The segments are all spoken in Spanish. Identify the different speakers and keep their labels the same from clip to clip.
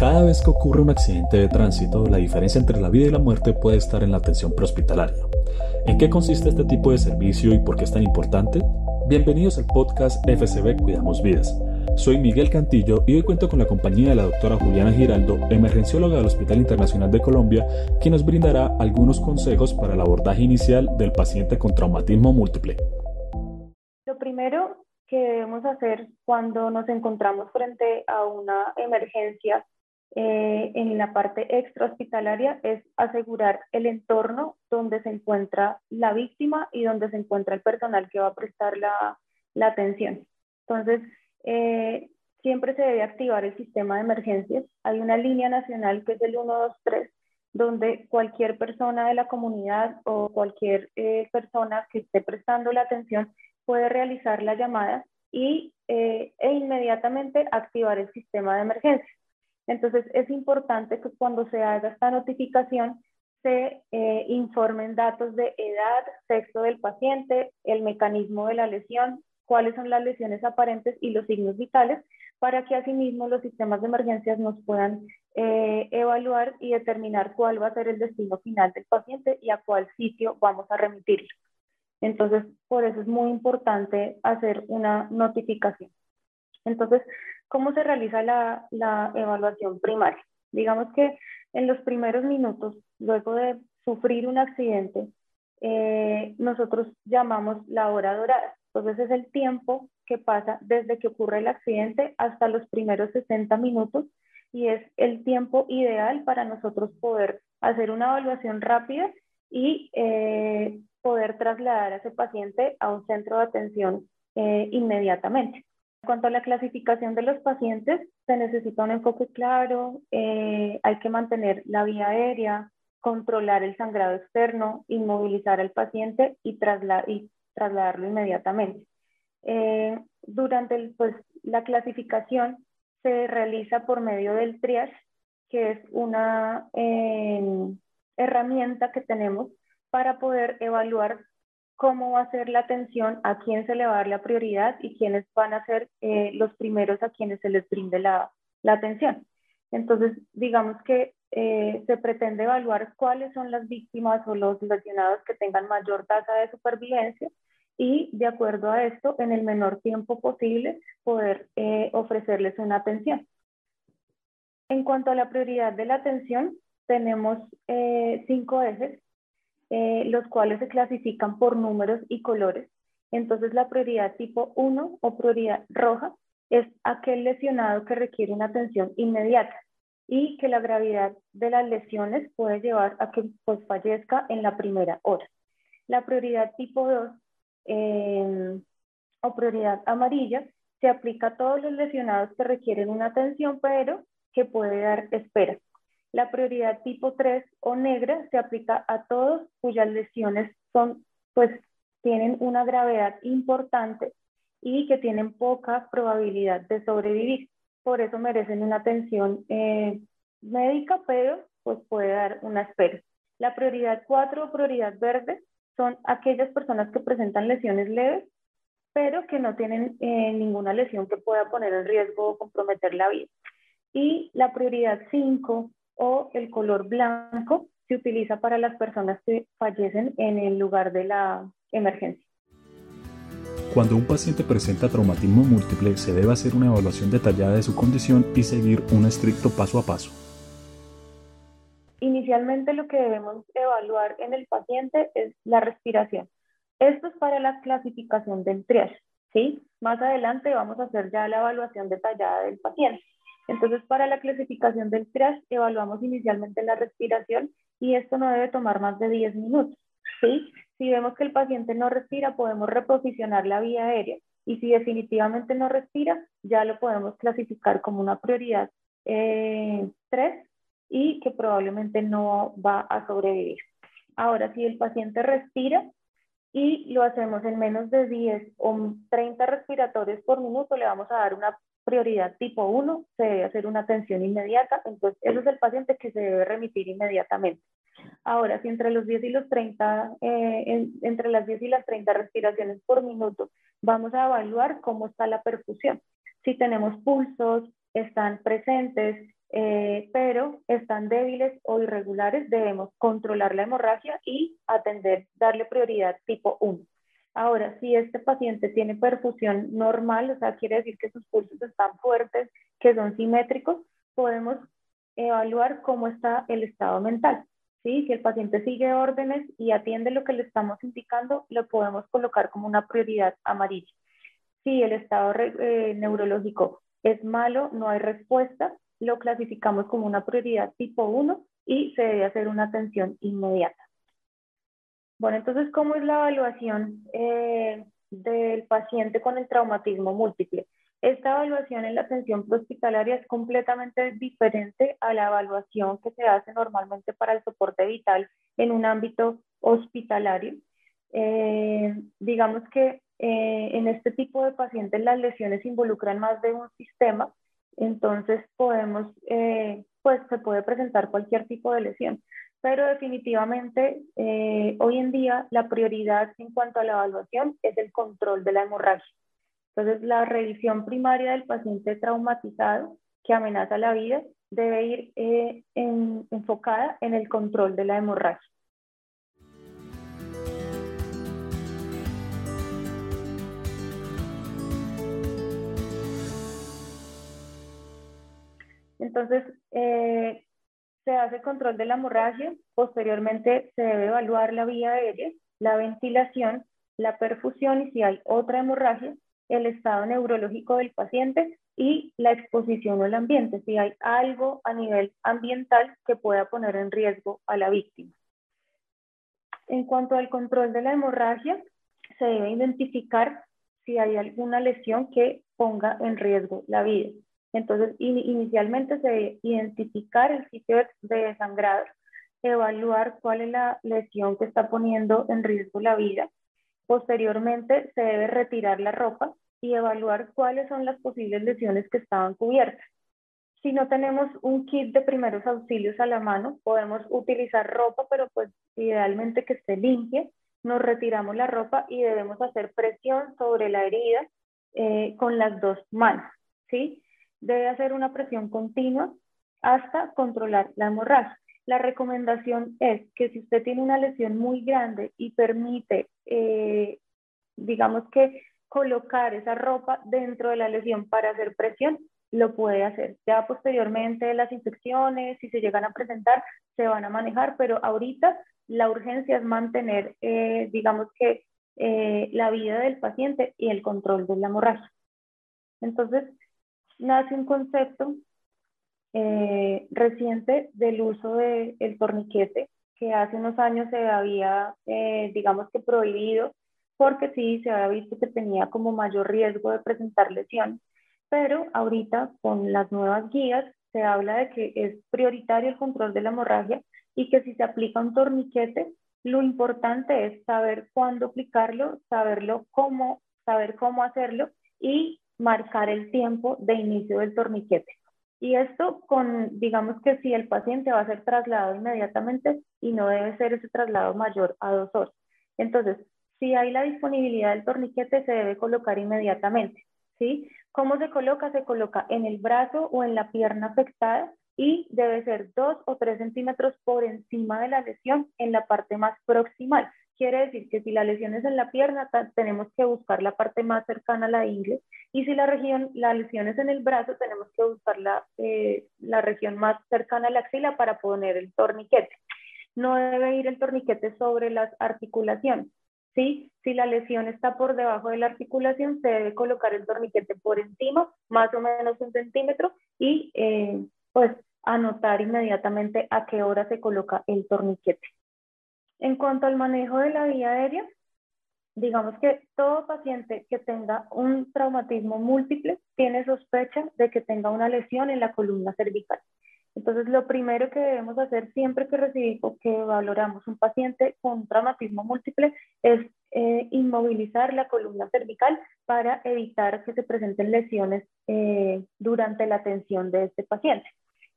Speaker 1: Cada vez que ocurre un accidente de tránsito, la diferencia entre la vida y la muerte puede estar en la atención prehospitalaria. ¿En qué consiste este tipo de servicio y por qué es tan importante? Bienvenidos al podcast FCB Cuidamos Vidas. Soy Miguel Cantillo y hoy cuento con la compañía de la doctora Juliana Giraldo, emergencióloga del Hospital Internacional de Colombia, quien nos brindará algunos consejos para el abordaje inicial del paciente con traumatismo múltiple.
Speaker 2: Lo primero que debemos hacer cuando nos encontramos frente a una emergencia eh, en la parte extrahospitalaria es asegurar el entorno donde se encuentra la víctima y donde se encuentra el personal que va a prestar la, la atención. Entonces, eh, siempre se debe activar el sistema de emergencias. Hay una línea nacional que es el 123, donde cualquier persona de la comunidad o cualquier eh, persona que esté prestando la atención puede realizar la llamada y, e inmediatamente activar el sistema de emergencias. Entonces, es importante que cuando se haga esta notificación se eh, informen datos de edad, sexo del paciente, el mecanismo de la lesión, cuáles son las lesiones aparentes y los signos vitales, para que asimismo los sistemas de emergencias nos puedan eh, evaluar y determinar cuál va a ser el destino final del paciente y a cuál sitio vamos a remitirlo. Entonces, por eso es muy importante hacer una notificación. Entonces, ¿Cómo se realiza la, evaluación primaria? Digamos que en los primeros minutos, luego de sufrir un accidente, eh, nosotros llamamos la hora dorada. Entonces es el tiempo que pasa desde que ocurre el accidente hasta los primeros 60 minutos y es el tiempo ideal para nosotros poder hacer una evaluación rápida y eh, poder trasladar a ese paciente a un centro de atención eh, inmediatamente. En cuanto a la clasificación de los pacientes, se necesita un enfoque claro, eh, hay que mantener la vía aérea, controlar el sangrado externo, inmovilizar al paciente y, trasladarlo inmediatamente. Eh, durante pues, la clasificación se realiza por medio del triage, que es una eh, herramienta que tenemos para poder evaluar cómo va a ser la atención, a quién se le va a dar la prioridad y quiénes van a ser eh, los primeros a quienes se les brinde la, atención. Entonces, digamos que eh, se pretende evaluar cuáles son las víctimas o los lesionados que tengan mayor tasa de supervivencia y, de acuerdo a esto, en el menor tiempo posible, poder eh, ofrecerles una atención. En cuanto a la prioridad de la atención, tenemos cinco ejes eh, los cuales se clasifican por números y colores. Entonces la prioridad tipo 1 o prioridad roja es aquel lesionado que requiere una atención inmediata y que la gravedad de las lesiones puede llevar a que pues, fallezca en la primera hora. La prioridad tipo 2 em, o prioridad amarilla se aplica a todos los lesionados que requieren una atención, pero que puede dar espera. La prioridad tipo 3 o negra se aplica a todos cuyas lesiones son, pues, tienen una gravedad importante y que tienen poca probabilidad de sobrevivir. Por eso merecen una atención eh, médica, pero pues puede dar una espera. La prioridad 4 o prioridad verde son aquellas personas que presentan lesiones leves, pero que no tienen eh, ninguna lesión que pueda poner en riesgo o comprometer la vida. Y la prioridad 5 o el color blanco se utiliza para las personas que fallecen en el lugar de la emergencia.
Speaker 1: Cuando un paciente presenta traumatismo múltiple, se debe hacer una evaluación detallada de su condición y seguir un estricto paso a paso.
Speaker 2: Inicialmente lo que debemos evaluar en el paciente es la respiración. Esto es para la clasificación del triage, ¿sí? Más adelante vamos a hacer ya la evaluación detallada del paciente. Entonces, para la clasificación del triage, evaluamos inicialmente la respiración y esto no debe tomar más de 10 minutos. ¿sí? Si vemos que el paciente no respira, podemos reposicionar la vía aérea y si definitivamente no respira, ya lo podemos clasificar como una prioridad 3 eh, y que probablemente no va a sobrevivir. Ahora, si el paciente respira y lo hacemos en menos de 10 o 30 respiratorios por minuto, le vamos a dar una prioridad tipo 1, se debe hacer una atención inmediata, entonces ese es el paciente que se debe remitir inmediatamente. Ahora, si entre los 10 y los 30, eh, entre las 10 y las 30 respiraciones por minuto, vamos a evaluar cómo está la perfusión. Si tenemos pulsos, están presentes, eh, pero están débiles o irregulares, debemos controlar la hemorragia y atender, darle prioridad tipo 1. Ahora, si este paciente tiene perfusión normal, o sea, quiere decir que sus pulsos están fuertes, que son simétricos, podemos evaluar cómo está el estado mental. ¿sí? Si el paciente sigue órdenes y atiende lo que le estamos indicando, lo podemos colocar como una prioridad amarilla. Si el estado eh, neurológico es malo, no hay respuesta, lo clasificamos como una prioridad tipo 1 y se debe hacer una atención inmediata. Bueno, entonces, ¿cómo es la evaluación eh, del paciente con el traumatismo múltiple? Esta evaluación en la atención hospitalaria es completamente diferente a la evaluación que se hace normalmente para el soporte vital en un ámbito hospitalario. Eh, digamos que eh, en este tipo de pacientes las lesiones involucran más de un sistema, entonces podemos, eh, pues se puede presentar cualquier tipo de lesión. Pero definitivamente hoy en día la prioridad en cuanto a la evaluación es el control de la hemorragia. Entonces, la revisión primaria del paciente traumatizado que amenaza la vida debe ir eh, enfocada en el control de la hemorragia. Entonces, eh, se hace control de la hemorragia, posteriormente se debe evaluar la vía aérea, la ventilación, la perfusión y si hay otra hemorragia, el estado neurológico del paciente y la exposición al ambiente, si hay algo a nivel ambiental que pueda poner en riesgo a la víctima. En cuanto al control de la hemorragia, se debe identificar si hay alguna lesión que ponga en riesgo la vida. Entonces, inicialmente se identificar el sitio de sangrado, evaluar cuál es la lesión que está poniendo en riesgo la vida Posteriormente, se debe retirar la ropa y evaluar cuáles son las posibles lesiones que estaban cubiertas. Si no tenemos un kit de primeros auxilios a la mano, podemos utilizar ropa, pero pues idealmente que esté limpia. Nos retiramos la ropa y debemos hacer presión sobre la herida eh, con las dos manos. ¿sí? Debe hacer una presión continua hasta controlar la hemorragia la recomendación es que si usted tiene una lesión muy grande y permite, eh, digamos que colocar esa ropa dentro de la lesión para hacer presión, lo puede hacer. Ya posteriormente las infecciones, si se llegan a presentar, se van a manejar, pero ahorita la urgencia es mantener, eh, digamos que, eh, la vida del paciente y el control de la hemorragia. Entonces, nace un concepto eh, reciente del uso del torniquete, que hace unos años se había, eh, digamos que prohibido, porque sí se había visto que tenía como mayor riesgo de presentar lesiones. Pero ahorita con las nuevas guías se habla de que es prioritario el control de la hemorragia y que si se aplica un torniquete, lo importante es saber cuándo aplicarlo, saberlo cómo, saber cómo hacerlo y marcar el tiempo de inicio del torniquete. Y esto con, digamos que si el paciente va a ser trasladado inmediatamente y no debe ser ese traslado mayor a dos horas. Entonces, si hay la disponibilidad del torniquete, se debe colocar inmediatamente. ¿sí? ¿Cómo se coloca? Se coloca en el brazo o en la pierna afectada y debe ser dos o tres centímetros por encima de la lesión en la parte más proximal. Quiere decir que si la lesión es en la pierna, tenemos que buscar la parte más cercana a la ingle. Y si la, región, la lesión es en el brazo, tenemos que buscar la, eh, la región más cercana a la axila para poner el torniquete. No debe ir el torniquete sobre las articulaciones. ¿sí? Si la lesión está por debajo de la articulación, se debe colocar el torniquete por encima, más o menos un centímetro, y eh, pues anotar inmediatamente a qué hora se coloca el torniquete. En cuanto al manejo de la vía aérea, digamos que todo paciente que tenga un traumatismo múltiple tiene sospecha de que tenga una lesión en la columna cervical. Entonces, lo primero que debemos hacer siempre que recibimos, que valoramos un paciente con traumatismo múltiple, es eh, inmovilizar la columna cervical para evitar que se presenten lesiones eh, durante la atención de este paciente.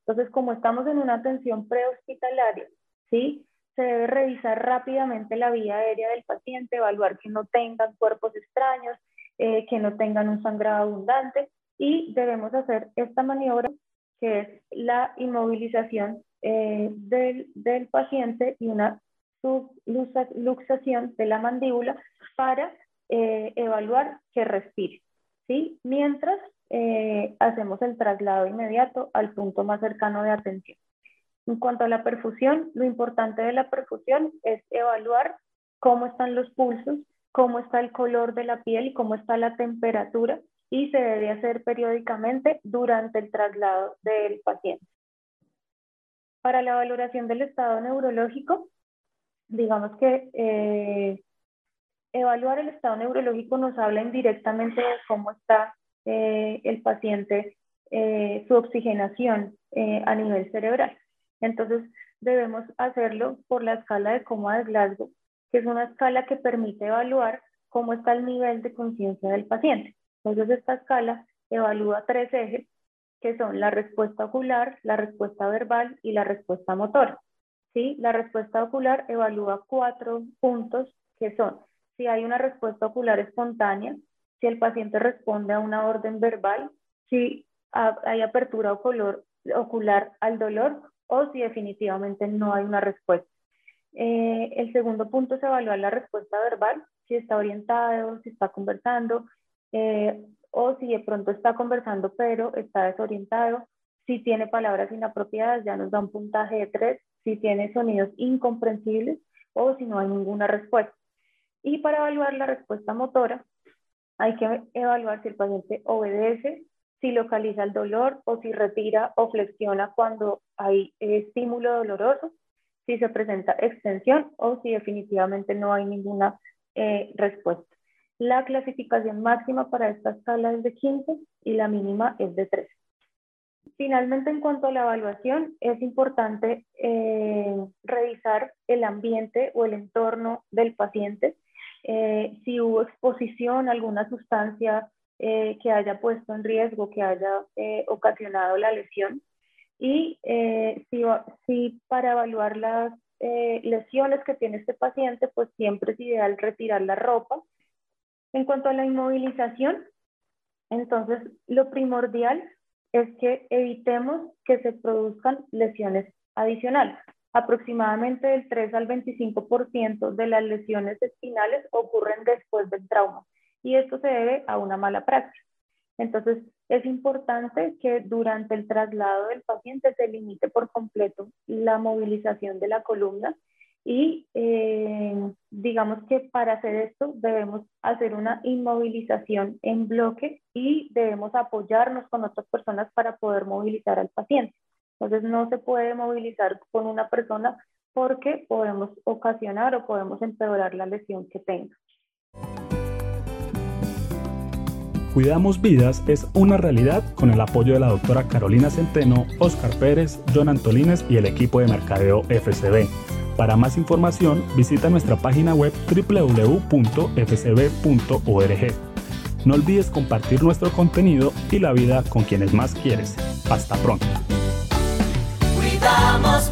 Speaker 2: Entonces, como estamos en una atención prehospitalaria, ¿sí? Se debe revisar rápidamente la vía aérea del paciente, evaluar que no tengan cuerpos extraños, eh, que no tengan un sangrado abundante y debemos hacer esta maniobra que es la inmovilización eh, del, del, paciente y una subluxación de la mandíbula para eh, evaluar que respire, ¿sí? Mientras hacemos el traslado inmediato al punto más cercano de atención. En cuanto a la perfusión, lo importante de la perfusión es evaluar cómo están los pulsos, cómo está el color de la piel, cómo está la temperatura y se debe hacer periódicamente durante el traslado del paciente. Para la valoración del estado neurológico, digamos que eh, evaluar el estado neurológico nos habla indirectamente de cómo está eh, el paciente, eh, su oxigenación a nivel cerebral. Entonces, debemos hacerlo por la escala de coma de Glasgow, que es una escala que permite evaluar cómo está el nivel de conciencia del paciente. Entonces, esta escala evalúa tres ejes, que son la respuesta ocular, la respuesta verbal y la respuesta motora. ¿Sí? La respuesta ocular evalúa cuatro puntos, que son si hay una respuesta ocular espontánea, si el paciente responde a una orden verbal, si hay apertura ocular al dolor o si definitivamente no hay una respuesta. Eh, el segundo punto es evaluar la respuesta verbal, si está orientado, si está conversando, eh, o si de pronto está conversando pero está desorientado. Si tiene palabras inapropiadas, ya nos da un puntaje de 3. Si tiene sonidos incomprensibles o si no hay ninguna respuesta. Y para evaluar la respuesta motora, hay que evaluar si el paciente obedece, si localiza el dolor o si retira o flexiona cuando hay estímulo doloroso, si se presenta extensión o si definitivamente no hay ninguna eh, respuesta. La clasificación máxima para esta escala es de 15 y la mínima es de 3. Finalmente, en cuanto a la evaluación, es importante eh, revisar el ambiente o el entorno del paciente, eh, si hubo exposición a alguna sustancia eh, que haya puesto en riesgo, que haya eh, ocasionado la lesión. Y eh, si, si, para evaluar las lesiones que tiene este paciente, pues siempre es ideal retirar la ropa. En cuanto a la inmovilización, entonces lo primordial es que evitemos que se produzcan lesiones adicionales. Aproximadamente del 3 al 25% de las lesiones espinales ocurren después del trauma y esto se debe a una mala práctica. Entonces, es importante que durante el traslado del paciente se limite por completo la movilización de la columna y eh, digamos que para hacer esto debemos hacer una inmovilización en bloque y debemos apoyarnos con otras personas para poder movilizar al paciente. Entonces no se puede movilizar con una persona porque podemos ocasionar o podemos empeorar la lesión que tenga.
Speaker 1: Cuidamos Vidas es una realidad con el apoyo de la doctora Carolina Centeno, Oscar Pérez, John Antolines y el equipo de mercadeo FCB. Para más información, visita nuestra página web www.fcb.org. No olvides compartir nuestro contenido y la vida con quienes más quieres. Hasta pronto. Cuidamos